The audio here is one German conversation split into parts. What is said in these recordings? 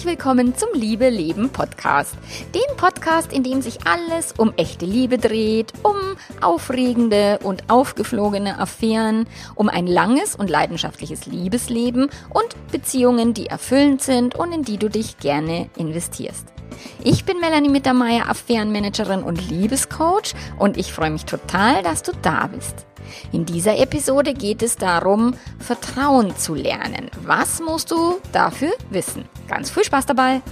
Herzlich willkommen zum Liebe Leben Podcast. Den Podcast, in dem sich alles um echte Liebe dreht, um aufregende und aufgeflogene Affären, um ein langes und leidenschaftliches Liebesleben und Beziehungen, die erfüllend sind und in die du dich gerne investierst. Ich bin Melanie Mittermeier, Affärenmanagerin und Liebescoach und ich freue mich total, dass du da bist. In dieser Episode geht es darum, Vertrauen zu lernen. Was musst du dafür wissen? Ganz viel Spaß dabei!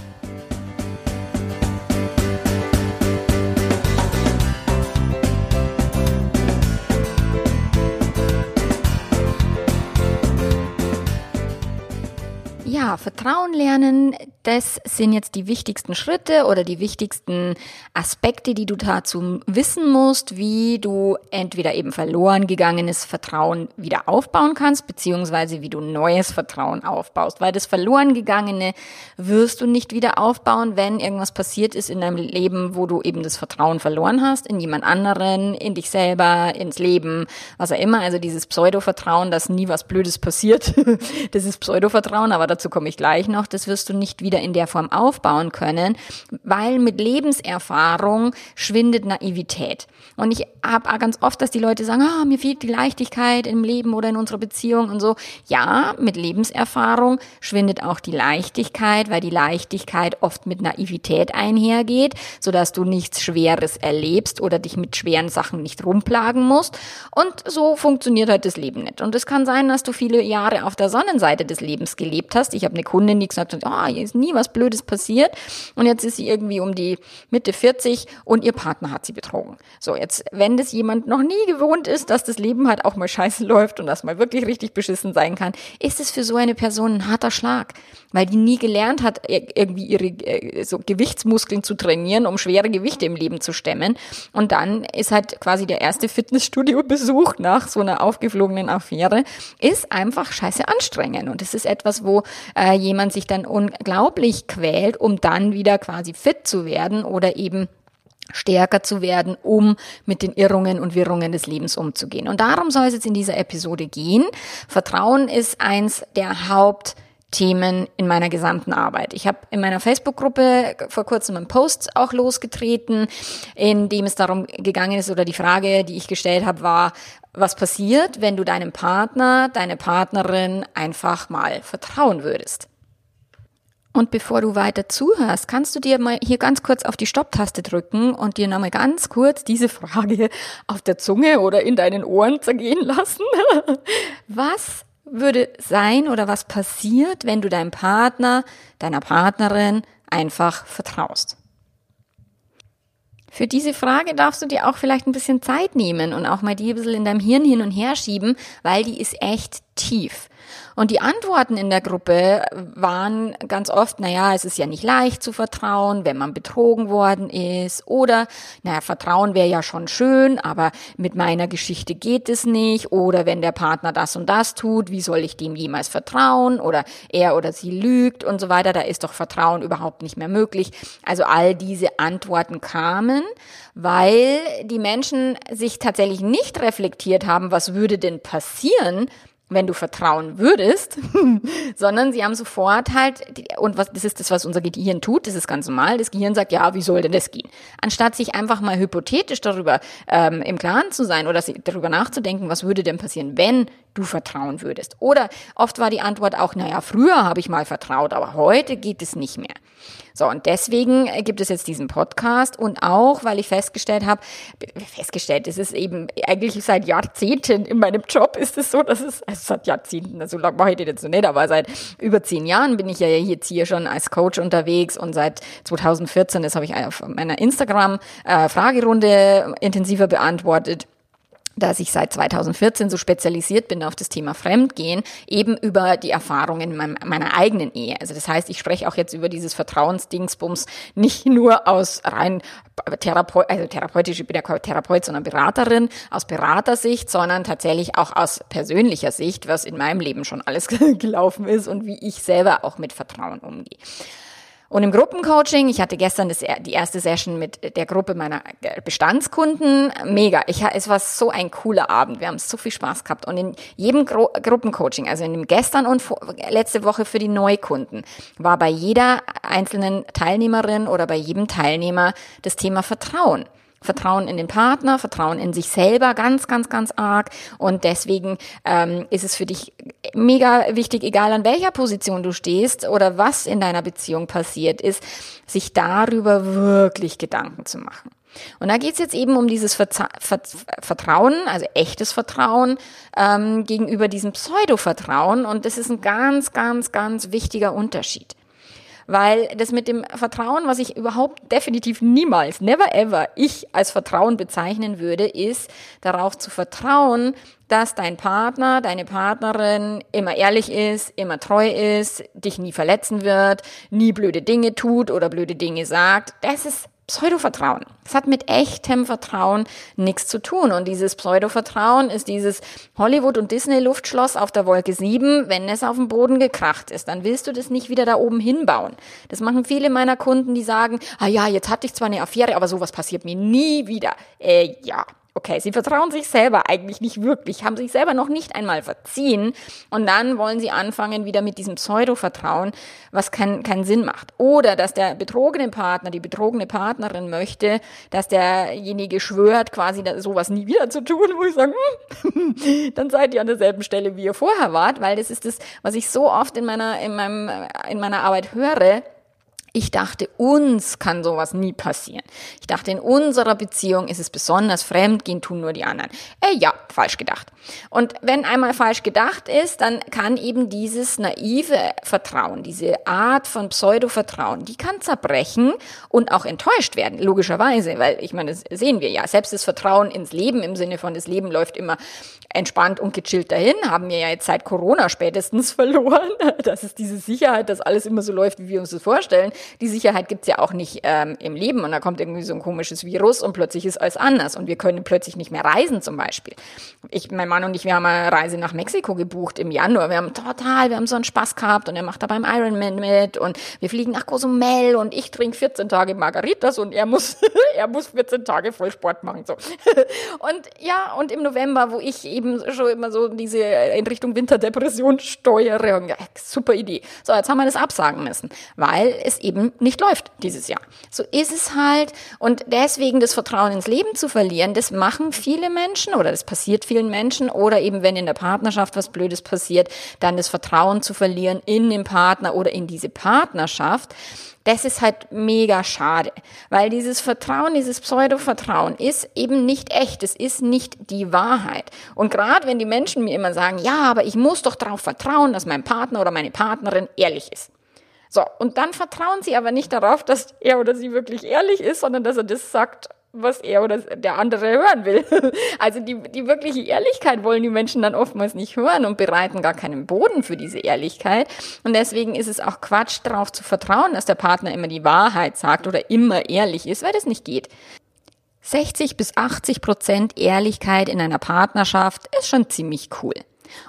Ja, Vertrauen lernen, das sind jetzt die wichtigsten Schritte oder die wichtigsten Aspekte, die du dazu wissen musst, wie du entweder eben verloren gegangenes Vertrauen wieder aufbauen kannst, beziehungsweise wie du neues Vertrauen aufbaust. Weil das verloren gegangene wirst du nicht wieder aufbauen, wenn irgendwas passiert ist in deinem Leben, wo du eben das Vertrauen verloren hast, in jemand anderen, in dich selber, ins Leben, was auch immer. Also dieses Pseudo-Vertrauen, dass nie was Blödes passiert, das ist Pseudo-Vertrauen, aber dazu komme ich gleich noch, das wirst du nicht wieder in der Form aufbauen können, weil mit Lebenserfahrung schwindet Naivität. Und ich habe ganz oft, dass die Leute sagen, ah, mir fehlt die Leichtigkeit im Leben oder in unserer Beziehung und so. Ja, mit Lebenserfahrung schwindet auch die Leichtigkeit, weil die Leichtigkeit oft mit Naivität einhergeht, sodass du nichts Schweres erlebst oder dich mit schweren Sachen nicht rumplagen musst. Und so funktioniert halt das Leben nicht. Und es kann sein, dass du viele Jahre auf der Sonnenseite des Lebens gelebt hast. Ich habe eine Kundin, die gesagt hat, ah, oh, ist nie was Blödes passiert. Und jetzt ist sie irgendwie um die Mitte 40 und ihr Partner hat sie betrogen. So, jetzt, wenn das jemand noch nie gewohnt ist, dass das Leben halt auch mal scheiße läuft und das mal wirklich richtig beschissen sein kann, ist es für so eine Person ein harter Schlag, weil die nie gelernt hat, irgendwie ihre äh, so Gewichtsmuskeln zu trainieren, um schwere Gewichte im Leben zu stemmen. Und dann ist halt quasi der erste Fitnessstudio-Besuch nach so einer aufgeflogenen Affäre, ist einfach scheiße anstrengend. Und es ist etwas, wo äh, jemand sich dann unglaublich quält, um dann wieder quasi fit zu werden oder eben stärker zu werden, um mit den Irrungen und Wirrungen des Lebens umzugehen. Und darum soll es jetzt in dieser Episode gehen. Vertrauen ist eins der Hauptthemen in meiner gesamten Arbeit. Ich habe in meiner Facebook-Gruppe vor kurzem einen Post auch losgetreten, in dem es darum gegangen ist oder die Frage, die ich gestellt habe, war, was passiert, wenn du deinem Partner, deine Partnerin einfach mal vertrauen würdest? Und bevor du weiter zuhörst, kannst du dir mal hier ganz kurz auf die Stopptaste drücken und dir nochmal ganz kurz diese Frage auf der Zunge oder in deinen Ohren zergehen lassen. Was würde sein oder was passiert, wenn du deinem Partner, deiner Partnerin einfach vertraust? Für diese Frage darfst du dir auch vielleicht ein bisschen Zeit nehmen und auch mal die ein bisschen in deinem Hirn hin und her schieben, weil die ist echt tief. Und die Antworten in der Gruppe waren ganz oft, naja, es ist ja nicht leicht zu vertrauen, wenn man betrogen worden ist. Oder, naja, Vertrauen wäre ja schon schön, aber mit meiner Geschichte geht es nicht. Oder wenn der Partner das und das tut, wie soll ich dem jemals vertrauen? Oder er oder sie lügt und so weiter. Da ist doch Vertrauen überhaupt nicht mehr möglich. Also all diese Antworten kamen, weil die Menschen sich tatsächlich nicht reflektiert haben, was würde denn passieren, wenn du vertrauen würdest, sondern sie haben sofort halt, und was, das ist das, was unser Gehirn tut, das ist ganz normal, das Gehirn sagt, ja, wie soll denn das gehen? Anstatt sich einfach mal hypothetisch darüber ähm, im Klaren zu sein oder darüber nachzudenken, was würde denn passieren, wenn du vertrauen würdest. Oder oft war die Antwort auch, naja, früher habe ich mal vertraut, aber heute geht es nicht mehr. So, und deswegen äh, gibt es jetzt diesen Podcast und auch, weil ich festgestellt habe, festgestellt, es ist eben eigentlich seit Jahrzehnten in meinem Job ist es so, dass es, also seit Jahrzehnten, so lange mache ich das jetzt so nicht, aber seit über zehn Jahren bin ich ja jetzt hier schon als Coach unterwegs und seit 2014, das habe ich auf meiner Instagram-Fragerunde äh, intensiver beantwortet dass ich seit 2014 so spezialisiert bin auf das Thema Fremdgehen, eben über die Erfahrungen in meiner eigenen Ehe. Also das heißt, ich spreche auch jetzt über dieses Vertrauensdingsbums nicht nur aus rein Therapeut, also therapeutisch, ich bin ja Therapeut, sondern Beraterin, aus Beratersicht, sondern tatsächlich auch aus persönlicher Sicht, was in meinem Leben schon alles gelaufen ist und wie ich selber auch mit Vertrauen umgehe. Und im Gruppencoaching, ich hatte gestern das, die erste Session mit der Gruppe meiner Bestandskunden, mega. Ich, es war so ein cooler Abend. Wir haben so viel Spaß gehabt. Und in jedem Gru Gruppencoaching, also in dem gestern und letzte Woche für die Neukunden, war bei jeder einzelnen Teilnehmerin oder bei jedem Teilnehmer das Thema Vertrauen. Vertrauen in den Partner, Vertrauen in sich selber, ganz, ganz, ganz arg. Und deswegen ähm, ist es für dich mega wichtig, egal an welcher Position du stehst oder was in deiner Beziehung passiert ist, sich darüber wirklich Gedanken zu machen. Und da geht's jetzt eben um dieses Vertrauen, also echtes Vertrauen ähm, gegenüber diesem Pseudo-Vertrauen. Und das ist ein ganz, ganz, ganz wichtiger Unterschied. Weil das mit dem Vertrauen, was ich überhaupt definitiv niemals, never ever, ich als Vertrauen bezeichnen würde, ist darauf zu vertrauen, dass dein Partner, deine Partnerin immer ehrlich ist, immer treu ist, dich nie verletzen wird, nie blöde Dinge tut oder blöde Dinge sagt. Das ist Pseudovertrauen. Es hat mit echtem Vertrauen nichts zu tun. Und dieses Pseudovertrauen ist dieses Hollywood- und Disney-Luftschloss auf der Wolke 7. Wenn es auf dem Boden gekracht ist, dann willst du das nicht wieder da oben hinbauen. Das machen viele meiner Kunden, die sagen, ah ja, jetzt hatte ich zwar eine Affäre, aber sowas passiert mir nie wieder. Äh, ja, Okay, sie vertrauen sich selber eigentlich nicht wirklich, haben sich selber noch nicht einmal verziehen und dann wollen sie anfangen wieder mit diesem Pseudo-Vertrauen, was keinen keinen Sinn macht. Oder dass der betrogene Partner, die betrogene Partnerin möchte, dass derjenige schwört, quasi sowas nie wieder zu tun, wo ich sage, hm, dann seid ihr an derselben Stelle, wie ihr vorher wart, weil das ist das, was ich so oft in meiner, in meinem, in meiner Arbeit höre, ich dachte, uns kann sowas nie passieren. Ich dachte, in unserer Beziehung ist es besonders fremd, gehen tun nur die anderen. Äh, ja, falsch gedacht. Und wenn einmal falsch gedacht ist, dann kann eben dieses naive Vertrauen, diese Art von Pseudo-Vertrauen, die kann zerbrechen und auch enttäuscht werden, logischerweise, weil ich meine, das sehen wir ja. Selbst das Vertrauen ins Leben im Sinne von, das Leben läuft immer entspannt und gechillt dahin, haben wir ja jetzt seit Corona spätestens verloren. Das ist diese Sicherheit, dass alles immer so läuft, wie wir uns das vorstellen. Die Sicherheit gibt's ja auch nicht ähm, im Leben und da kommt irgendwie so ein komisches Virus und plötzlich ist alles anders und wir können plötzlich nicht mehr reisen zum Beispiel. Ich, mein Mann und ich, wir haben eine Reise nach Mexiko gebucht im Januar. Wir haben total, wir haben so einen Spaß gehabt und er macht da beim Ironman mit und wir fliegen nach Cozumel und ich trinke 14 Tage Margaritas und er muss, er muss 14 Tage voll Sport machen. So. Und ja, und im November, wo ich eben schon immer so diese in Richtung Winterdepression steuere, ja, super Idee. So, jetzt haben wir das absagen müssen, weil es eben nicht läuft dieses Jahr. So ist es halt und deswegen das Vertrauen ins Leben zu verlieren, das machen viele Menschen oder das passiert vielen Menschen oder eben wenn in der Partnerschaft was Blödes passiert, dann das Vertrauen zu verlieren in den Partner oder in diese Partnerschaft. Das ist halt mega schade, weil dieses Vertrauen, dieses Pseudo-Vertrauen ist eben nicht echt, es ist nicht die Wahrheit. Und gerade wenn die Menschen mir immer sagen, ja, aber ich muss doch darauf vertrauen, dass mein Partner oder meine Partnerin ehrlich ist. So, und dann vertrauen sie aber nicht darauf, dass er oder sie wirklich ehrlich ist, sondern dass er das sagt, was er oder der andere hören will. Also die, die wirkliche Ehrlichkeit wollen die Menschen dann oftmals nicht hören und bereiten gar keinen Boden für diese Ehrlichkeit. Und deswegen ist es auch Quatsch, darauf zu vertrauen, dass der Partner immer die Wahrheit sagt oder immer ehrlich ist, weil das nicht geht. 60 bis 80 Prozent Ehrlichkeit in einer Partnerschaft ist schon ziemlich cool.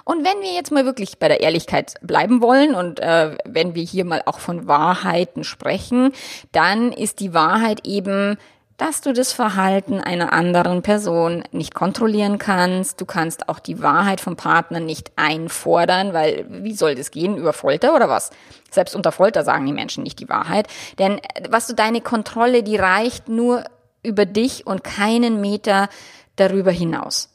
Und wenn wir jetzt mal wirklich bei der Ehrlichkeit bleiben wollen und äh, wenn wir hier mal auch von Wahrheiten sprechen, dann ist die Wahrheit eben, dass du das Verhalten einer anderen Person nicht kontrollieren kannst. Du kannst auch die Wahrheit vom Partner nicht einfordern, weil wie soll das gehen? Über Folter oder was? Selbst unter Folter sagen die Menschen nicht die Wahrheit. Denn äh, was du deine Kontrolle, die reicht nur über dich und keinen Meter darüber hinaus.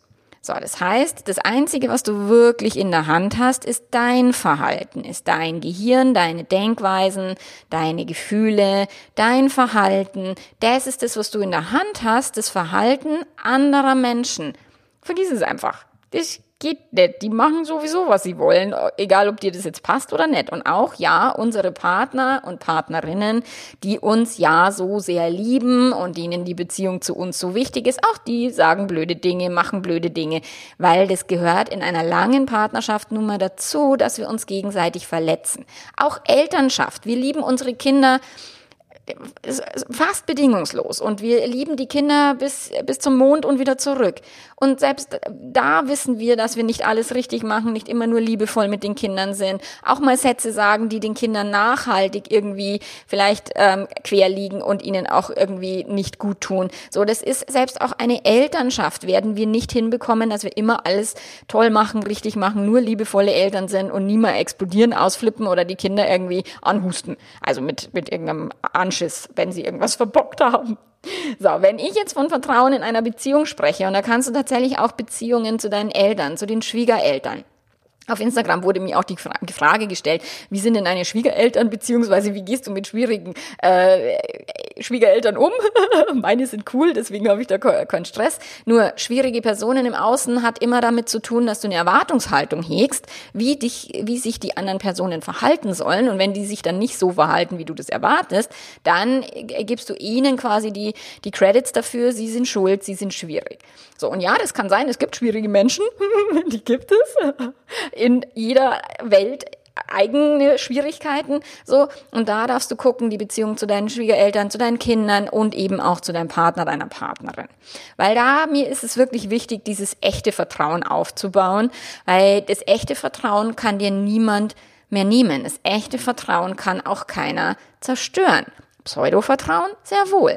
So, das heißt, das Einzige, was du wirklich in der Hand hast, ist dein Verhalten, ist dein Gehirn, deine Denkweisen, deine Gefühle, dein Verhalten. Das ist das, was du in der Hand hast, das Verhalten anderer Menschen. Vergiss es einfach. Das geht nicht. Die machen sowieso, was sie wollen, egal ob dir das jetzt passt oder nicht. Und auch, ja, unsere Partner und Partnerinnen, die uns ja so sehr lieben und denen die Beziehung zu uns so wichtig ist, auch die sagen blöde Dinge, machen blöde Dinge, weil das gehört in einer langen Partnerschaft nun mal dazu, dass wir uns gegenseitig verletzen. Auch Elternschaft. Wir lieben unsere Kinder fast bedingungslos und wir lieben die Kinder bis, bis zum Mond und wieder zurück. Und selbst da wissen wir, dass wir nicht alles richtig machen, nicht immer nur liebevoll mit den Kindern sind, auch mal Sätze sagen, die den Kindern nachhaltig irgendwie vielleicht ähm, quer liegen und ihnen auch irgendwie nicht gut tun. So, das ist selbst auch eine Elternschaft werden wir nicht hinbekommen, dass wir immer alles toll machen, richtig machen, nur liebevolle Eltern sind und nie mal explodieren, ausflippen oder die Kinder irgendwie anhusten. Also mit, mit irgendeinem Anschiss, wenn sie irgendwas verbockt haben. So, wenn ich jetzt von Vertrauen in einer Beziehung spreche, und da kannst du tatsächlich auch Beziehungen zu deinen Eltern, zu den Schwiegereltern, auf Instagram wurde mir auch die Frage gestellt, wie sind denn deine Schwiegereltern, beziehungsweise wie gehst du mit schwierigen äh, Schwiegereltern um? Meine sind cool, deswegen habe ich da keinen Stress. Nur schwierige Personen im Außen hat immer damit zu tun, dass du eine Erwartungshaltung hegst, wie dich, wie sich die anderen Personen verhalten sollen. Und wenn die sich dann nicht so verhalten, wie du das erwartest, dann gibst du ihnen quasi die, die Credits dafür, sie sind schuld, sie sind schwierig. So, und ja, das kann sein, es gibt schwierige Menschen, die gibt es in jeder Welt eigene Schwierigkeiten, so. Und da darfst du gucken, die Beziehung zu deinen Schwiegereltern, zu deinen Kindern und eben auch zu deinem Partner, deiner Partnerin. Weil da, mir ist es wirklich wichtig, dieses echte Vertrauen aufzubauen, weil das echte Vertrauen kann dir niemand mehr nehmen. Das echte Vertrauen kann auch keiner zerstören. Pseudo-Vertrauen? Sehr wohl.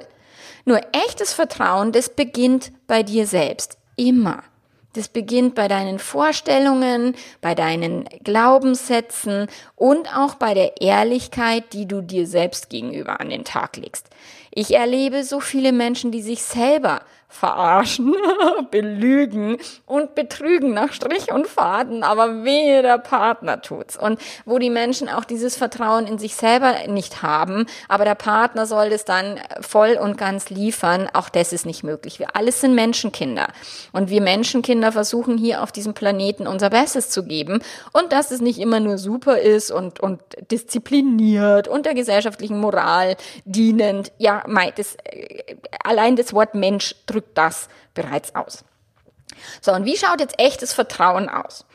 Nur echtes Vertrauen, das beginnt bei dir selbst. Immer. Das beginnt bei deinen Vorstellungen, bei deinen Glaubenssätzen und auch bei der Ehrlichkeit, die du dir selbst gegenüber an den Tag legst. Ich erlebe so viele Menschen, die sich selber verarschen, belügen und betrügen nach Strich und Faden, aber wehe der Partner tut's. Und wo die Menschen auch dieses Vertrauen in sich selber nicht haben, aber der Partner soll das dann voll und ganz liefern, auch das ist nicht möglich. Wir alles sind Menschenkinder. Und wir Menschenkinder versuchen hier auf diesem Planeten unser Bestes zu geben. Und dass es nicht immer nur super ist und, und diszipliniert und der gesellschaftlichen Moral dienend. Ja, das, äh, allein das Wort Mensch drückt drückt das bereits aus. So, und wie schaut jetzt echtes Vertrauen aus?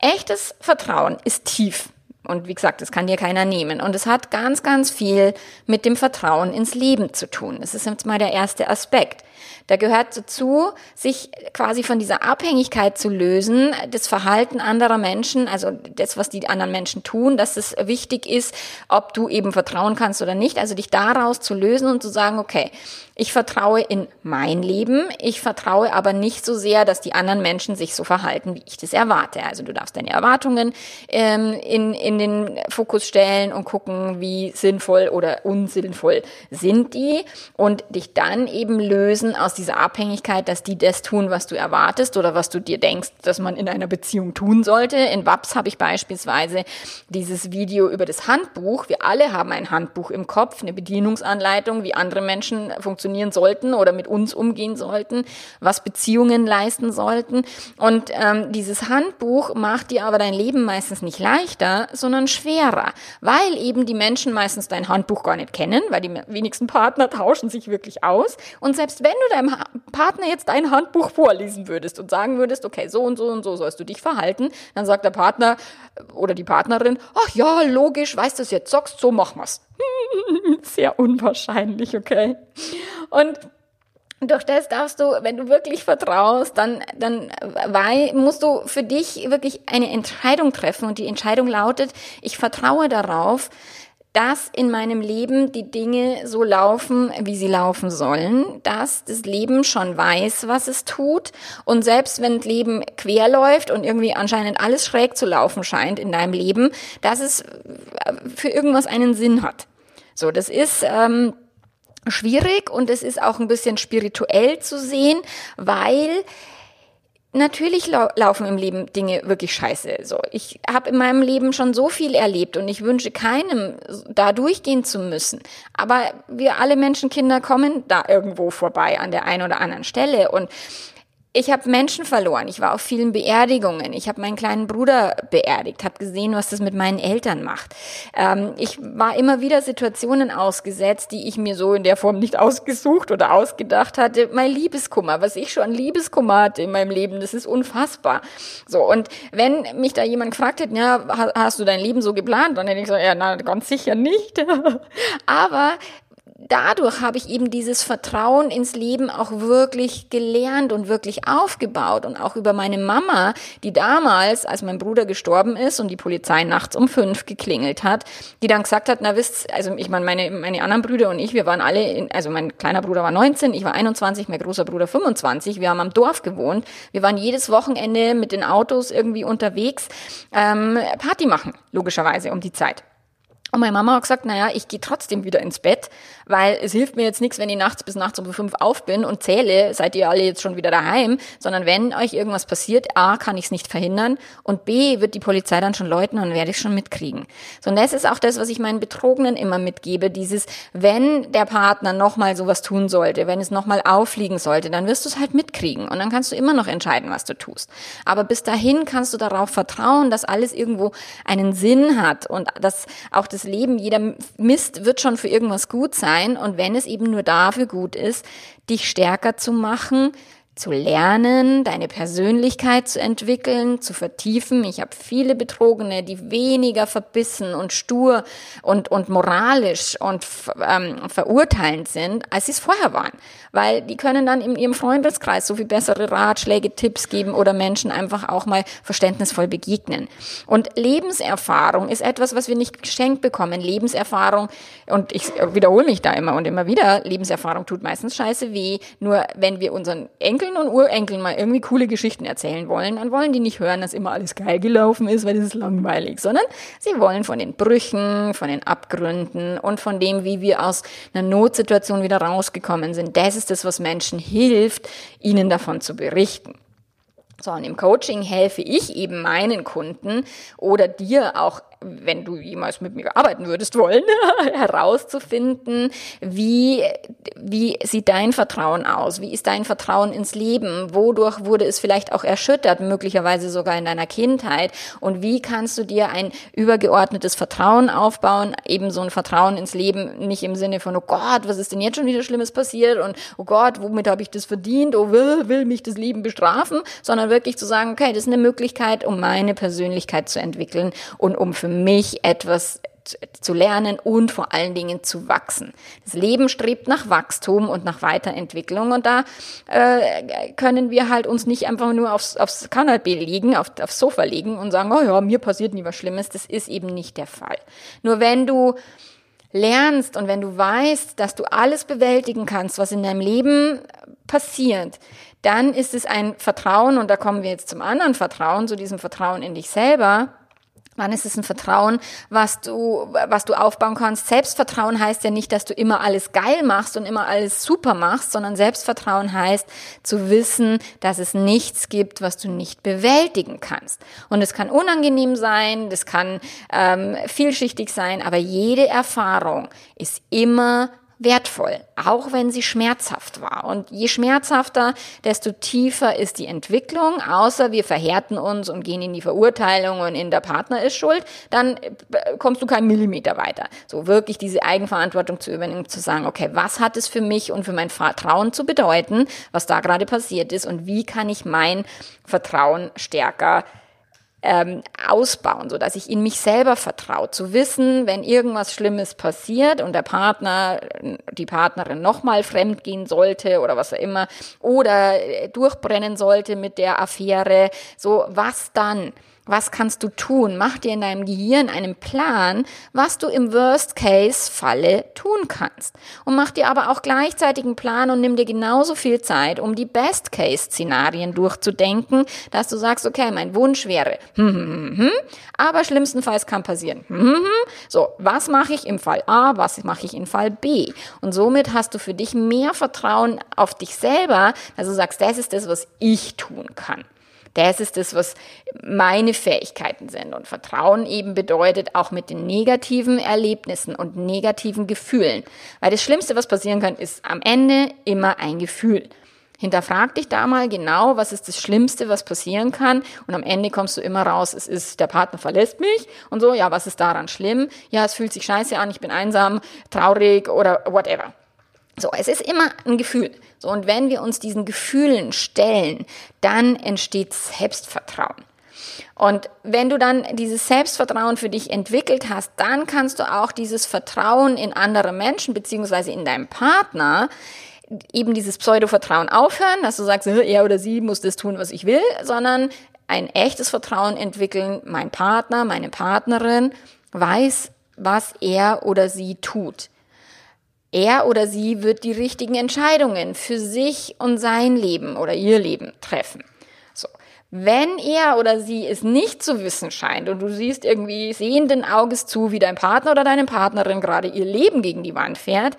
Echtes Vertrauen ist tief. Und wie gesagt, das kann dir keiner nehmen. Und es hat ganz, ganz viel mit dem Vertrauen ins Leben zu tun. Das ist jetzt mal der erste Aspekt. Da gehört dazu, sich quasi von dieser Abhängigkeit zu lösen, das Verhalten anderer Menschen, also das, was die anderen Menschen tun, dass es wichtig ist, ob du eben vertrauen kannst oder nicht. Also dich daraus zu lösen und zu sagen, okay, ich vertraue in mein Leben, ich vertraue aber nicht so sehr, dass die anderen Menschen sich so verhalten, wie ich das erwarte. Also du darfst deine Erwartungen ähm, in, in den Fokus stellen und gucken, wie sinnvoll oder unsinnvoll sind die und dich dann eben lösen aus dieser Abhängigkeit, dass die das tun, was du erwartest oder was du dir denkst, dass man in einer Beziehung tun sollte. In WAPS habe ich beispielsweise dieses Video über das Handbuch. Wir alle haben ein Handbuch im Kopf, eine Bedienungsanleitung, wie andere Menschen funktionieren sollten oder mit uns umgehen sollten, was Beziehungen leisten sollten. Und ähm, dieses Handbuch macht dir aber dein Leben meistens nicht leichter, sondern schwerer, weil eben die Menschen meistens dein Handbuch gar nicht kennen, weil die wenigsten Partner tauschen sich wirklich aus. Und selbst wenn du deinem Partner jetzt dein Handbuch vorlesen würdest und sagen würdest, okay, so und so und so sollst du dich verhalten, dann sagt der Partner oder die Partnerin, ach ja, logisch, weißt du es jetzt zockst, so machen wir's. Sehr unwahrscheinlich, okay. Und durch das darfst du, wenn du wirklich vertraust, dann, dann weil, musst du für dich wirklich eine Entscheidung treffen. Und die Entscheidung lautet, ich vertraue darauf, dass in meinem Leben die Dinge so laufen, wie sie laufen sollen, dass das Leben schon weiß, was es tut und selbst wenn das Leben quer läuft und irgendwie anscheinend alles schräg zu laufen scheint in deinem Leben, dass es für irgendwas einen Sinn hat. So, das ist ähm, schwierig und es ist auch ein bisschen spirituell zu sehen, weil Natürlich lau laufen im Leben Dinge wirklich scheiße. So, ich habe in meinem Leben schon so viel erlebt und ich wünsche keinem, da durchgehen zu müssen. Aber wir alle Menschenkinder kommen da irgendwo vorbei an der einen oder anderen Stelle und ich habe Menschen verloren. Ich war auf vielen Beerdigungen. Ich habe meinen kleinen Bruder beerdigt, habe gesehen, was das mit meinen Eltern macht. Ähm, ich war immer wieder Situationen ausgesetzt, die ich mir so in der Form nicht ausgesucht oder ausgedacht hatte. Mein Liebeskummer, was ich schon Liebeskummer hatte in meinem Leben, das ist unfassbar. So und wenn mich da jemand gefragt hätte, ja, hast du dein Leben so geplant, dann hätte ich gesagt, ja, na, ganz sicher nicht. Aber dadurch habe ich eben dieses Vertrauen ins Leben auch wirklich gelernt und wirklich aufgebaut und auch über meine Mama, die damals, als mein Bruder gestorben ist und die Polizei nachts um fünf geklingelt hat, die dann gesagt hat, na wisst, also ich meine, meine, meine anderen Brüder und ich, wir waren alle, in, also mein kleiner Bruder war 19, ich war 21, mein großer Bruder 25, wir haben am Dorf gewohnt, wir waren jedes Wochenende mit den Autos irgendwie unterwegs, ähm, Party machen, logischerweise um die Zeit. Und meine Mama hat gesagt, naja, ich gehe trotzdem wieder ins Bett, weil es hilft mir jetzt nichts, wenn ich nachts bis nachts um fünf auf bin und zähle, seid ihr alle jetzt schon wieder daheim, sondern wenn euch irgendwas passiert, A, kann ich es nicht verhindern und B, wird die Polizei dann schon läuten und werde ich schon mitkriegen. So, und das ist auch das, was ich meinen Betrogenen immer mitgebe, dieses, wenn der Partner nochmal sowas tun sollte, wenn es nochmal auffliegen sollte, dann wirst du es halt mitkriegen und dann kannst du immer noch entscheiden, was du tust. Aber bis dahin kannst du darauf vertrauen, dass alles irgendwo einen Sinn hat und dass auch das das Leben, jeder Mist wird schon für irgendwas gut sein. Und wenn es eben nur dafür gut ist, dich stärker zu machen, zu lernen, deine Persönlichkeit zu entwickeln, zu vertiefen. Ich habe viele Betrogene, die weniger verbissen und stur und, und moralisch und ähm, verurteilend sind, als sie es vorher waren. Weil die können dann in ihrem Freundeskreis so viel bessere Ratschläge, Tipps geben oder Menschen einfach auch mal verständnisvoll begegnen. Und Lebenserfahrung ist etwas, was wir nicht geschenkt bekommen. Lebenserfahrung, und ich wiederhole mich da immer und immer wieder, Lebenserfahrung tut meistens scheiße weh. Nur wenn wir unseren Enkel Enkeln und Urenkeln mal irgendwie coole Geschichten erzählen wollen, dann wollen die nicht hören, dass immer alles geil gelaufen ist, weil das ist langweilig, sondern sie wollen von den Brüchen, von den Abgründen und von dem, wie wir aus einer Notsituation wieder rausgekommen sind. Das ist das, was Menschen hilft, ihnen davon zu berichten. So, und im Coaching helfe ich eben meinen Kunden oder dir auch wenn du jemals mit mir arbeiten würdest wollen, herauszufinden, wie, wie sieht dein Vertrauen aus? Wie ist dein Vertrauen ins Leben? Wodurch wurde es vielleicht auch erschüttert, möglicherweise sogar in deiner Kindheit? Und wie kannst du dir ein übergeordnetes Vertrauen aufbauen? Eben so ein Vertrauen ins Leben, nicht im Sinne von, oh Gott, was ist denn jetzt schon wieder Schlimmes passiert? Und oh Gott, womit habe ich das verdient? Oh, will, will mich das Leben bestrafen? Sondern wirklich zu sagen, okay, das ist eine Möglichkeit, um meine Persönlichkeit zu entwickeln und um für für mich etwas zu lernen und vor allen Dingen zu wachsen. Das Leben strebt nach Wachstum und nach Weiterentwicklung und da äh, können wir halt uns nicht einfach nur aufs, aufs Kanapee liegen, auf, aufs Sofa liegen und sagen, oh ja, mir passiert nie was Schlimmes. Das ist eben nicht der Fall. Nur wenn du lernst und wenn du weißt, dass du alles bewältigen kannst, was in deinem Leben passiert, dann ist es ein Vertrauen und da kommen wir jetzt zum anderen Vertrauen, zu diesem Vertrauen in dich selber, Wann ist es ein Vertrauen, was du, was du aufbauen kannst? Selbstvertrauen heißt ja nicht, dass du immer alles geil machst und immer alles super machst, sondern Selbstvertrauen heißt zu wissen, dass es nichts gibt, was du nicht bewältigen kannst. Und es kann unangenehm sein, das kann ähm, vielschichtig sein, aber jede Erfahrung ist immer wertvoll, auch wenn sie schmerzhaft war. Und je schmerzhafter, desto tiefer ist die Entwicklung, außer wir verhärten uns und gehen in die Verurteilung und in der Partner ist schuld, dann äh, kommst du keinen Millimeter weiter. So wirklich diese Eigenverantwortung zu übernehmen, zu sagen, okay, was hat es für mich und für mein Vertrauen zu bedeuten, was da gerade passiert ist und wie kann ich mein Vertrauen stärker ähm, ausbauen, so dass ich in mich selber vertraue, zu wissen, wenn irgendwas Schlimmes passiert und der Partner, die Partnerin nochmal fremd gehen sollte oder was auch immer oder äh, durchbrennen sollte mit der Affäre, so was dann? Was kannst du tun? Mach dir in deinem Gehirn einen Plan, was du im Worst-Case-Falle tun kannst. Und mach dir aber auch gleichzeitig einen Plan und nimm dir genauso viel Zeit, um die Best-Case-Szenarien durchzudenken, dass du sagst, okay, mein Wunsch wäre, hm, hm, hm, hm, aber schlimmstenfalls kann passieren. Hm, hm. So, was mache ich im Fall A, was mache ich im Fall B? Und somit hast du für dich mehr Vertrauen auf dich selber, dass du sagst, das ist das, was ich tun kann. Das ist das, was meine Fähigkeiten sind. Und Vertrauen eben bedeutet auch mit den negativen Erlebnissen und negativen Gefühlen. Weil das Schlimmste, was passieren kann, ist am Ende immer ein Gefühl. Hinterfrag dich da mal genau, was ist das Schlimmste, was passieren kann. Und am Ende kommst du immer raus, es ist, der Partner verlässt mich und so, ja, was ist daran schlimm? Ja, es fühlt sich scheiße an, ich bin einsam, traurig oder whatever. So, es ist immer ein Gefühl. So, und wenn wir uns diesen Gefühlen stellen, dann entsteht Selbstvertrauen. Und wenn du dann dieses Selbstvertrauen für dich entwickelt hast, dann kannst du auch dieses Vertrauen in andere Menschen beziehungsweise in deinen Partner eben dieses Pseudo-Vertrauen aufhören, dass du sagst, er oder sie muss das tun, was ich will, sondern ein echtes Vertrauen entwickeln, mein Partner, meine Partnerin weiß, was er oder sie tut. Er oder sie wird die richtigen Entscheidungen für sich und sein Leben oder ihr Leben treffen. Wenn er oder sie es nicht zu wissen scheint und du siehst irgendwie sehenden Auges zu, wie dein Partner oder deine Partnerin gerade ihr Leben gegen die Wand fährt,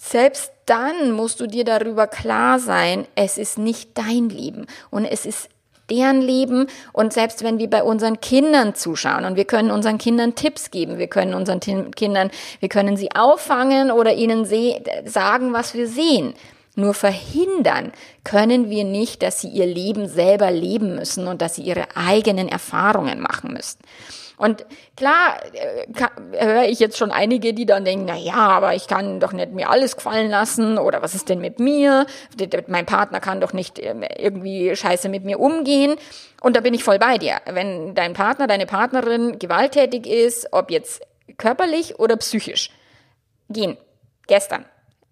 selbst dann musst du dir darüber klar sein, es ist nicht dein Leben und es ist deren Leben. Und selbst wenn wir bei unseren Kindern zuschauen und wir können unseren Kindern Tipps geben, wir können unseren Kindern, wir können sie auffangen oder ihnen sagen, was wir sehen. Nur verhindern können wir nicht, dass sie ihr Leben selber leben müssen und dass sie ihre eigenen Erfahrungen machen müssen. Und klar äh, höre ich jetzt schon einige, die dann denken, na ja, aber ich kann doch nicht mir alles gefallen lassen oder was ist denn mit mir? Mein Partner kann doch nicht ähm, irgendwie scheiße mit mir umgehen. Und da bin ich voll bei dir. Wenn dein Partner, deine Partnerin gewalttätig ist, ob jetzt körperlich oder psychisch, gehen. Gestern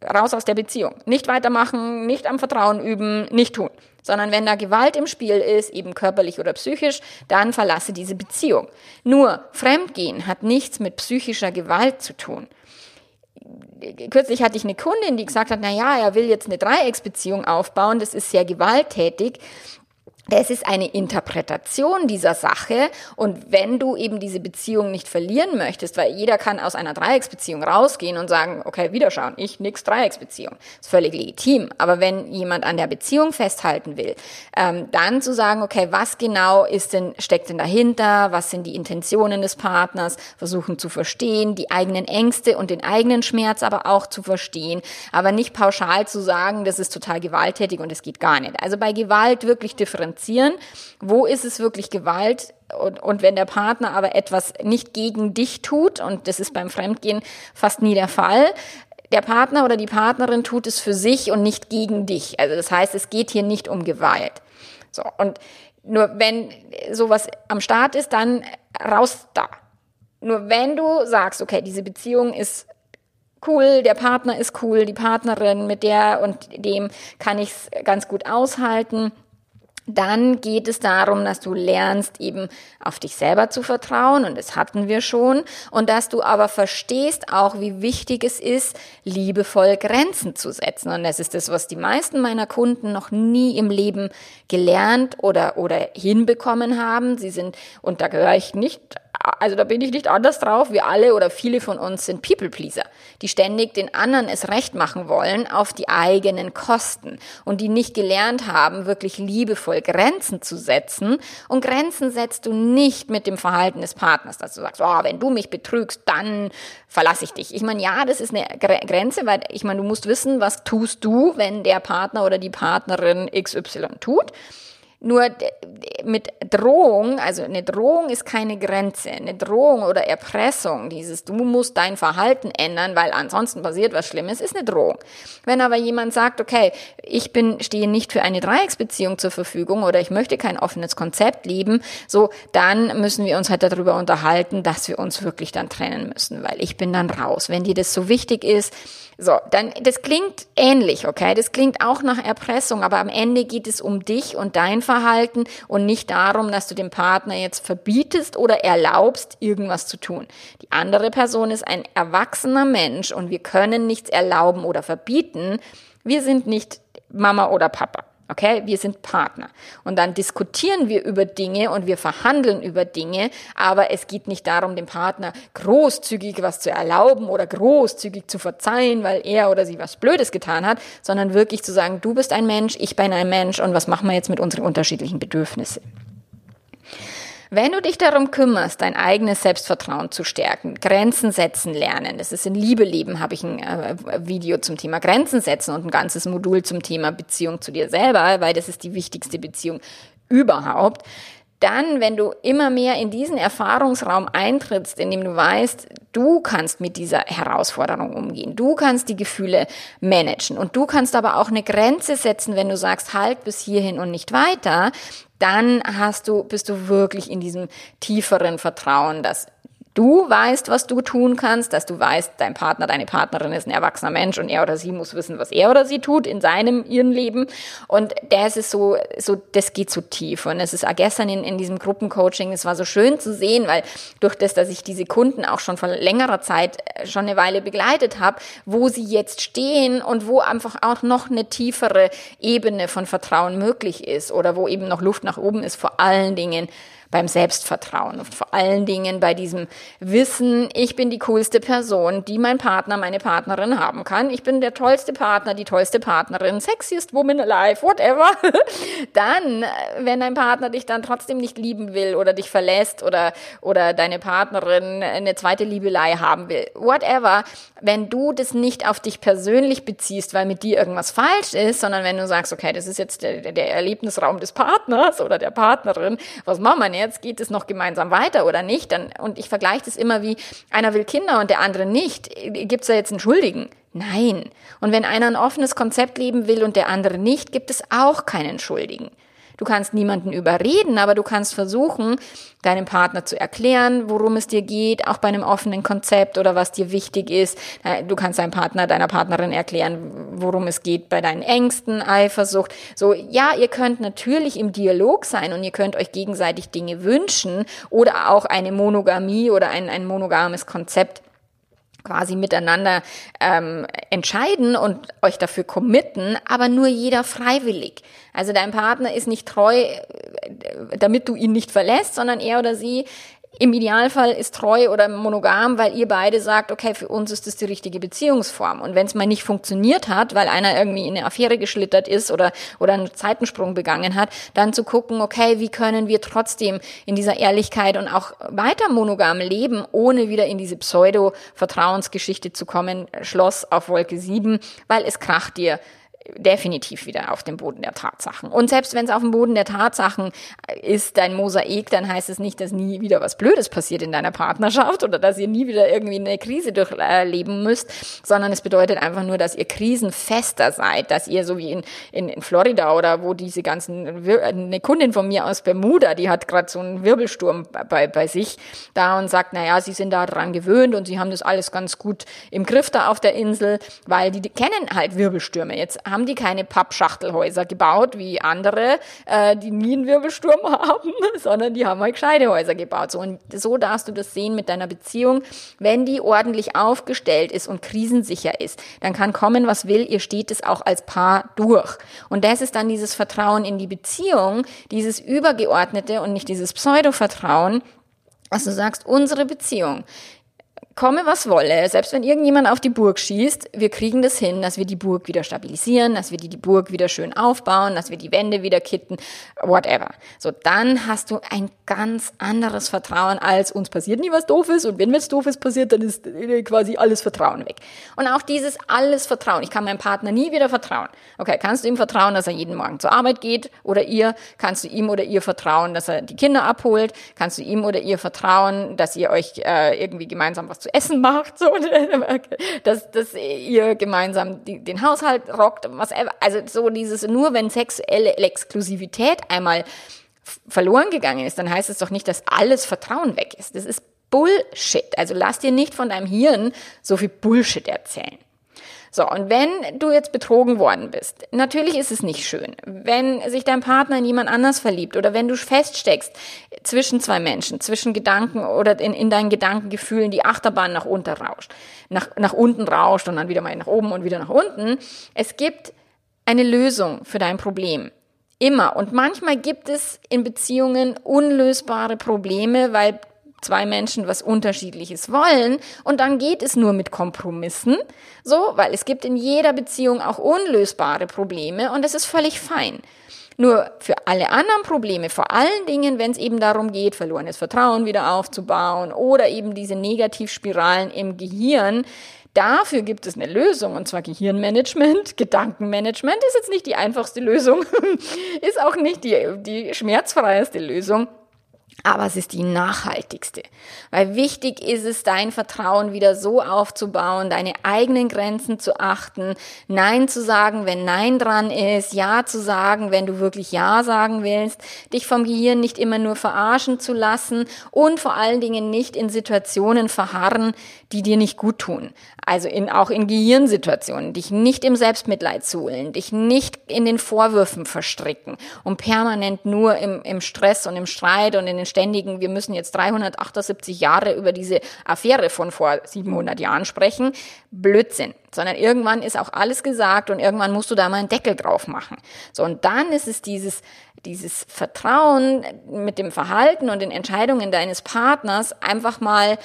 raus aus der Beziehung. Nicht weitermachen, nicht am Vertrauen üben, nicht tun. Sondern wenn da Gewalt im Spiel ist, eben körperlich oder psychisch, dann verlasse diese Beziehung. Nur Fremdgehen hat nichts mit psychischer Gewalt zu tun. Kürzlich hatte ich eine Kundin, die gesagt hat, na ja, er will jetzt eine Dreiecksbeziehung aufbauen, das ist sehr gewalttätig. Das ist eine Interpretation dieser Sache. Und wenn du eben diese Beziehung nicht verlieren möchtest, weil jeder kann aus einer Dreiecksbeziehung rausgehen und sagen, okay, wiederschauen, ich nix Dreiecksbeziehung. Ist völlig legitim. Aber wenn jemand an der Beziehung festhalten will, ähm, dann zu sagen, okay, was genau ist denn, steckt denn dahinter? Was sind die Intentionen des Partners? Versuchen zu verstehen, die eigenen Ängste und den eigenen Schmerz aber auch zu verstehen. Aber nicht pauschal zu sagen, das ist total gewalttätig und es geht gar nicht. Also bei Gewalt wirklich differenzieren differenzieren, wo ist es wirklich Gewalt und, und wenn der Partner aber etwas nicht gegen dich tut, und das ist beim Fremdgehen fast nie der Fall, der Partner oder die Partnerin tut es für sich und nicht gegen dich. Also das heißt, es geht hier nicht um Gewalt. So, und nur wenn sowas am Start ist, dann raus da. Nur wenn du sagst, okay, diese Beziehung ist cool, der Partner ist cool, die Partnerin mit der und dem kann ich es ganz gut aushalten, dann geht es darum, dass du lernst, eben auf dich selber zu vertrauen, und das hatten wir schon, und dass du aber verstehst auch, wie wichtig es ist, liebevoll Grenzen zu setzen. Und das ist das, was die meisten meiner Kunden noch nie im Leben gelernt oder, oder hinbekommen haben. Sie sind, und da gehöre ich nicht also da bin ich nicht anders drauf. Wir alle oder viele von uns sind People-Pleaser, die ständig den anderen es recht machen wollen auf die eigenen Kosten und die nicht gelernt haben, wirklich liebevoll Grenzen zu setzen. Und Grenzen setzt du nicht mit dem Verhalten des Partners, dass du sagst, oh, wenn du mich betrügst, dann verlasse ich dich. Ich meine, ja, das ist eine Grenze, weil ich meine, du musst wissen, was tust du, wenn der Partner oder die Partnerin XY tut. Nur mit Drohung, also eine Drohung ist keine Grenze. Eine Drohung oder Erpressung, dieses du musst dein Verhalten ändern, weil ansonsten passiert was Schlimmes, ist eine Drohung. Wenn aber jemand sagt, okay, ich bin, stehe nicht für eine Dreiecksbeziehung zur Verfügung oder ich möchte kein offenes Konzept leben, so, dann müssen wir uns halt darüber unterhalten, dass wir uns wirklich dann trennen müssen, weil ich bin dann raus. Wenn dir das so wichtig ist, so, dann, das klingt ähnlich, okay? Das klingt auch nach Erpressung, aber am Ende geht es um dich und dein Verhalten und nicht darum, dass du dem Partner jetzt verbietest oder erlaubst, irgendwas zu tun. Die andere Person ist ein erwachsener Mensch und wir können nichts erlauben oder verbieten. Wir sind nicht Mama oder Papa. Okay, wir sind Partner. Und dann diskutieren wir über Dinge und wir verhandeln über Dinge, aber es geht nicht darum, dem Partner großzügig was zu erlauben oder großzügig zu verzeihen, weil er oder sie was Blödes getan hat, sondern wirklich zu sagen, du bist ein Mensch, ich bin ein Mensch und was machen wir jetzt mit unseren unterschiedlichen Bedürfnissen? Wenn du dich darum kümmerst, dein eigenes Selbstvertrauen zu stärken, Grenzen setzen lernen, das ist in Liebe leben, habe ich ein äh, Video zum Thema Grenzen setzen und ein ganzes Modul zum Thema Beziehung zu dir selber, weil das ist die wichtigste Beziehung überhaupt dann, wenn du immer mehr in diesen Erfahrungsraum eintrittst, in dem du weißt, du kannst mit dieser Herausforderung umgehen, du kannst die Gefühle managen. Und du kannst aber auch eine Grenze setzen, wenn du sagst, halt bis hierhin und nicht weiter, dann hast du, bist du wirklich in diesem tieferen Vertrauen, dass du weißt, was du tun kannst, dass du weißt, dein Partner, deine Partnerin ist ein erwachsener Mensch und er oder sie muss wissen, was er oder sie tut in seinem, ihrem Leben. Und das ist so, so, das geht so tief. Und es ist auch gestern in, in diesem Gruppencoaching, es war so schön zu sehen, weil durch das, dass ich diese Kunden auch schon vor längerer Zeit äh, schon eine Weile begleitet habe, wo sie jetzt stehen und wo einfach auch noch eine tiefere Ebene von Vertrauen möglich ist oder wo eben noch Luft nach oben ist, vor allen Dingen beim Selbstvertrauen und vor allen Dingen bei diesem Wissen, ich bin die coolste Person, die mein Partner, meine Partnerin haben kann. Ich bin der tollste Partner, die tollste Partnerin, sexiest woman alive, whatever. Dann, wenn dein Partner dich dann trotzdem nicht lieben will oder dich verlässt oder, oder deine Partnerin eine zweite Liebelei haben will, whatever, wenn du das nicht auf dich persönlich beziehst, weil mit dir irgendwas falsch ist, sondern wenn du sagst, okay, das ist jetzt der, der Erlebnisraum des Partners oder der Partnerin, was machen wir jetzt? Geht es noch gemeinsam weiter oder nicht? Dann, und ich vergleiche das immer wie, einer will Kinder und der andere nicht. Gibt es da jetzt einen Schuldigen? Nein. Und wenn einer ein offenes Konzept leben will und der andere nicht, gibt es auch keinen Schuldigen. Du kannst niemanden überreden, aber du kannst versuchen, deinem Partner zu erklären, worum es dir geht, auch bei einem offenen Konzept oder was dir wichtig ist. Äh, du kannst deinem Partner, deiner Partnerin erklären, worum es geht bei deinen Ängsten, Eifersucht. So, ja, ihr könnt natürlich im Dialog sein und ihr könnt euch gegenseitig Dinge wünschen oder auch eine Monogamie oder ein, ein monogames Konzept quasi miteinander ähm, entscheiden und euch dafür committen, aber nur jeder freiwillig. Also dein Partner ist nicht treu, äh, damit du ihn nicht verlässt, sondern er oder sie im Idealfall ist treu oder monogam, weil ihr beide sagt, okay, für uns ist das die richtige Beziehungsform. Und wenn es mal nicht funktioniert hat, weil einer irgendwie in eine Affäre geschlittert ist oder, oder einen Zeitensprung begangen hat, dann zu gucken, okay, wie können wir trotzdem in dieser Ehrlichkeit und auch weiter monogam leben, ohne wieder in diese Pseudo-Vertrauensgeschichte zu kommen, Schloss auf Wolke 7, weil es kracht dir definitiv wieder auf dem Boden der Tatsachen. Und selbst wenn es auf dem Boden der Tatsachen ist, dein Mosaik, dann heißt es nicht, dass nie wieder was Blödes passiert in deiner Partnerschaft oder dass ihr nie wieder irgendwie eine Krise durchleben müsst, sondern es bedeutet einfach nur, dass ihr krisenfester seid, dass ihr so wie in, in, in Florida oder wo diese ganzen, eine Kundin von mir aus Bermuda, die hat gerade so einen Wirbelsturm bei, bei sich da und sagt, naja, sie sind da dran gewöhnt und sie haben das alles ganz gut im Griff da auf der Insel, weil die, die kennen halt Wirbelstürme. Jetzt haben die keine Pappschachtelhäuser gebaut wie andere, äh, die nie einen Wirbelsturm haben, sondern die haben halt gescheite Häuser gebaut. So, und so darfst du das sehen mit deiner Beziehung. Wenn die ordentlich aufgestellt ist und krisensicher ist, dann kann kommen, was will, ihr steht es auch als Paar durch. Und das ist dann dieses Vertrauen in die Beziehung, dieses übergeordnete und nicht dieses Pseudo-Vertrauen, was du sagst, unsere Beziehung, komme was wolle, selbst wenn irgendjemand auf die Burg schießt, wir kriegen das hin, dass wir die Burg wieder stabilisieren, dass wir die, die Burg wieder schön aufbauen, dass wir die Wände wieder kitten, whatever. So, dann hast du ein ganz anderes Vertrauen als uns passiert nie was Doofes und wenn was Doofes passiert, dann ist quasi alles Vertrauen weg. Und auch dieses alles Vertrauen. Ich kann meinem Partner nie wieder vertrauen. Okay, kannst du ihm vertrauen, dass er jeden Morgen zur Arbeit geht oder ihr? Kannst du ihm oder ihr vertrauen, dass er die Kinder abholt? Kannst du ihm oder ihr vertrauen, dass ihr euch äh, irgendwie gemeinsam was zu essen macht, so, dass, dass ihr gemeinsam die, den Haushalt rockt, was, also so dieses, nur wenn sexuelle Exklusivität einmal verloren gegangen ist, dann heißt es doch nicht, dass alles Vertrauen weg ist. Das ist Bullshit. Also lass dir nicht von deinem Hirn so viel Bullshit erzählen. So, und wenn du jetzt betrogen worden bist, natürlich ist es nicht schön. Wenn sich dein Partner in jemand anders verliebt oder wenn du feststeckst zwischen zwei Menschen, zwischen Gedanken oder in, in deinen Gedankengefühlen, die Achterbahn nach unten rauscht, nach, nach unten rauscht und dann wieder mal nach oben und wieder nach unten. Es gibt eine Lösung für dein Problem. Immer. Und manchmal gibt es in Beziehungen unlösbare Probleme, weil zwei Menschen was Unterschiedliches wollen und dann geht es nur mit Kompromissen, so, weil es gibt in jeder Beziehung auch unlösbare Probleme und es ist völlig fein. Nur für alle anderen Probleme, vor allen Dingen, wenn es eben darum geht, verlorenes Vertrauen wieder aufzubauen oder eben diese Negativspiralen im Gehirn, Dafür gibt es eine Lösung, und zwar Gehirnmanagement, Gedankenmanagement ist jetzt nicht die einfachste Lösung, ist auch nicht die, die schmerzfreieste Lösung. Aber es ist die nachhaltigste. Weil wichtig ist es, dein Vertrauen wieder so aufzubauen, deine eigenen Grenzen zu achten, Nein zu sagen, wenn Nein dran ist, Ja zu sagen, wenn du wirklich Ja sagen willst, dich vom Gehirn nicht immer nur verarschen zu lassen und vor allen Dingen nicht in Situationen verharren, die dir nicht gut tun. Also in, auch in Gehirnsituationen, dich nicht im Selbstmitleid zuhlen, dich nicht in den Vorwürfen verstricken und permanent nur im, im Stress und im Streit und in den ständigen, wir müssen jetzt 378 Jahre über diese Affäre von vor 700 Jahren sprechen, Blödsinn. Sondern irgendwann ist auch alles gesagt und irgendwann musst du da mal einen Deckel drauf machen. So, und dann ist es dieses, dieses Vertrauen mit dem Verhalten und den Entscheidungen deines Partners einfach mal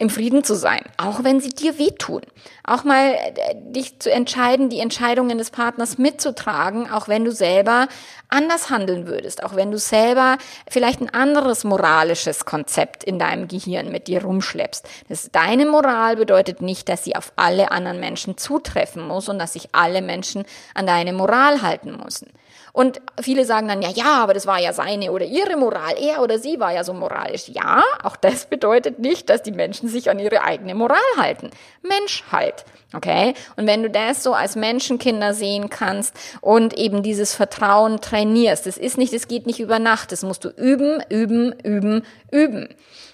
im Frieden zu sein, auch wenn sie dir wehtun. Auch mal äh, dich zu entscheiden, die Entscheidungen des Partners mitzutragen, auch wenn du selber anders handeln würdest, auch wenn du selber vielleicht ein anderes moralisches Konzept in deinem Gehirn mit dir rumschleppst. Das, deine Moral bedeutet nicht, dass sie auf alle anderen Menschen zutreffen muss und dass sich alle Menschen an deine Moral halten müssen. Und viele sagen dann, ja, ja, aber das war ja seine oder ihre Moral. Er oder sie war ja so moralisch. Ja, auch das bedeutet nicht, dass die Menschen sich an ihre eigene Moral halten. Mensch halt. Okay? Und wenn du das so als Menschenkinder sehen kannst und eben dieses Vertrauen trainierst, das ist nicht, das geht nicht über Nacht, das musst du üben, üben, üben, üben.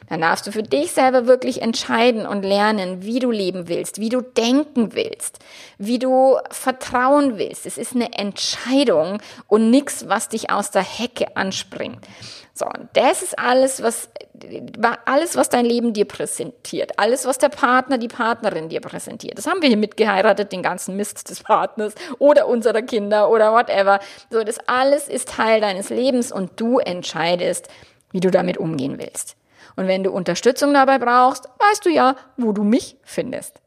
Dann darfst du für dich selber wirklich entscheiden und lernen, wie du leben willst, wie du denken willst, wie du vertrauen willst. Es ist eine Entscheidung und nichts, was dich aus der Hecke anspringt. So, und das ist alles, was, alles, was dein Leben dir präsentiert. Alles, was der Partner, die Partnerin dir präsentiert. Das haben wir hier mitgeheiratet, den ganzen Mist des Partners oder unserer Kinder oder whatever. So, das alles ist Teil deines Lebens und du entscheidest, wie du damit umgehen willst. Und wenn du Unterstützung dabei brauchst, weißt du ja, wo du mich findest.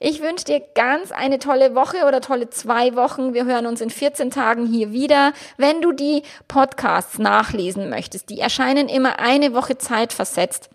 Ich wünsche dir ganz eine tolle Woche oder tolle zwei Wochen. Wir hören uns in 14 Tagen hier wieder. Wenn du die Podcasts nachlesen möchtest, die erscheinen immer eine Woche Zeit versetzt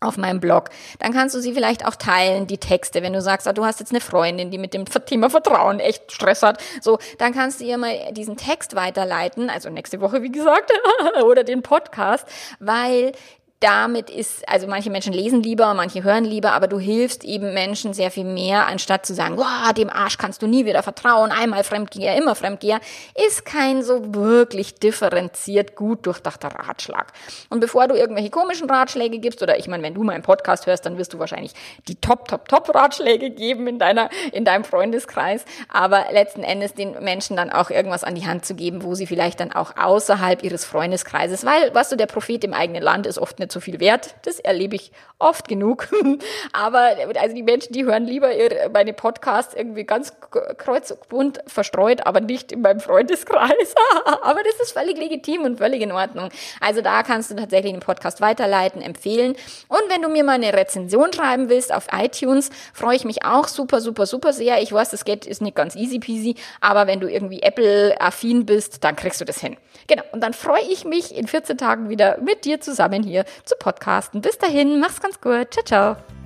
auf meinem Blog, dann kannst du sie vielleicht auch teilen, die Texte. Wenn du sagst, ah, du hast jetzt eine Freundin, die mit dem Thema Vertrauen echt Stress hat, so, dann kannst du ihr mal diesen Text weiterleiten, also nächste Woche, wie gesagt, oder den Podcast, weil damit ist, also manche Menschen lesen lieber, manche hören lieber, aber du hilfst eben Menschen sehr viel mehr, anstatt zu sagen, wow, dem Arsch kannst du nie wieder vertrauen, einmal Fremdgeher, immer Fremdgeher, ist kein so wirklich differenziert, gut durchdachter Ratschlag. Und bevor du irgendwelche komischen Ratschläge gibst, oder ich meine, wenn du meinen Podcast hörst, dann wirst du wahrscheinlich die Top, Top, Top Ratschläge geben in deiner, in deinem Freundeskreis, aber letzten Endes den Menschen dann auch irgendwas an die Hand zu geben, wo sie vielleicht dann auch außerhalb ihres Freundeskreises, weil, was du, der Prophet im eigenen Land ist oft eine nicht so viel wert. Das erlebe ich oft genug. Aber also die Menschen, die hören lieber ihre, meine Podcasts irgendwie ganz kreuzbunt verstreut, aber nicht in meinem Freundeskreis. aber das ist völlig legitim und völlig in Ordnung. Also da kannst du tatsächlich den Podcast weiterleiten, empfehlen. Und wenn du mir mal eine Rezension schreiben willst auf iTunes, freue ich mich auch super, super, super sehr. Ich weiß, das geht ist nicht ganz easy peasy, aber wenn du irgendwie Apple-affin bist, dann kriegst du das hin. Genau. Und dann freue ich mich in 14 Tagen wieder mit dir zusammen hier zu podcasten. Bis dahin, mach's ganz gut. Ciao, ciao.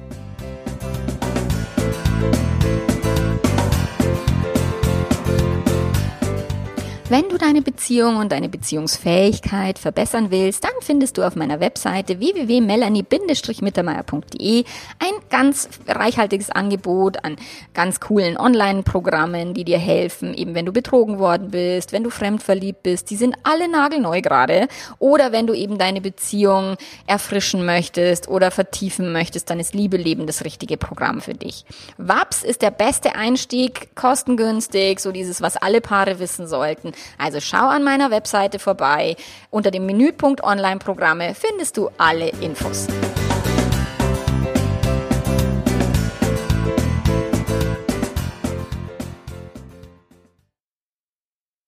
Wenn du deine Beziehung und deine Beziehungsfähigkeit verbessern willst, dann findest du auf meiner Webseite www.melanie-mittermeier.de ein ganz reichhaltiges Angebot an ganz coolen Online-Programmen, die dir helfen, eben wenn du betrogen worden bist, wenn du fremdverliebt bist, die sind alle nagelneu gerade. Oder wenn du eben deine Beziehung erfrischen möchtest oder vertiefen möchtest, dann ist Liebe Leben das richtige Programm für dich. WAPS ist der beste Einstieg, kostengünstig, so dieses, was alle Paare wissen sollten. Also schau an meiner Webseite vorbei. Unter dem Menüpunkt Online-Programme findest du alle Infos.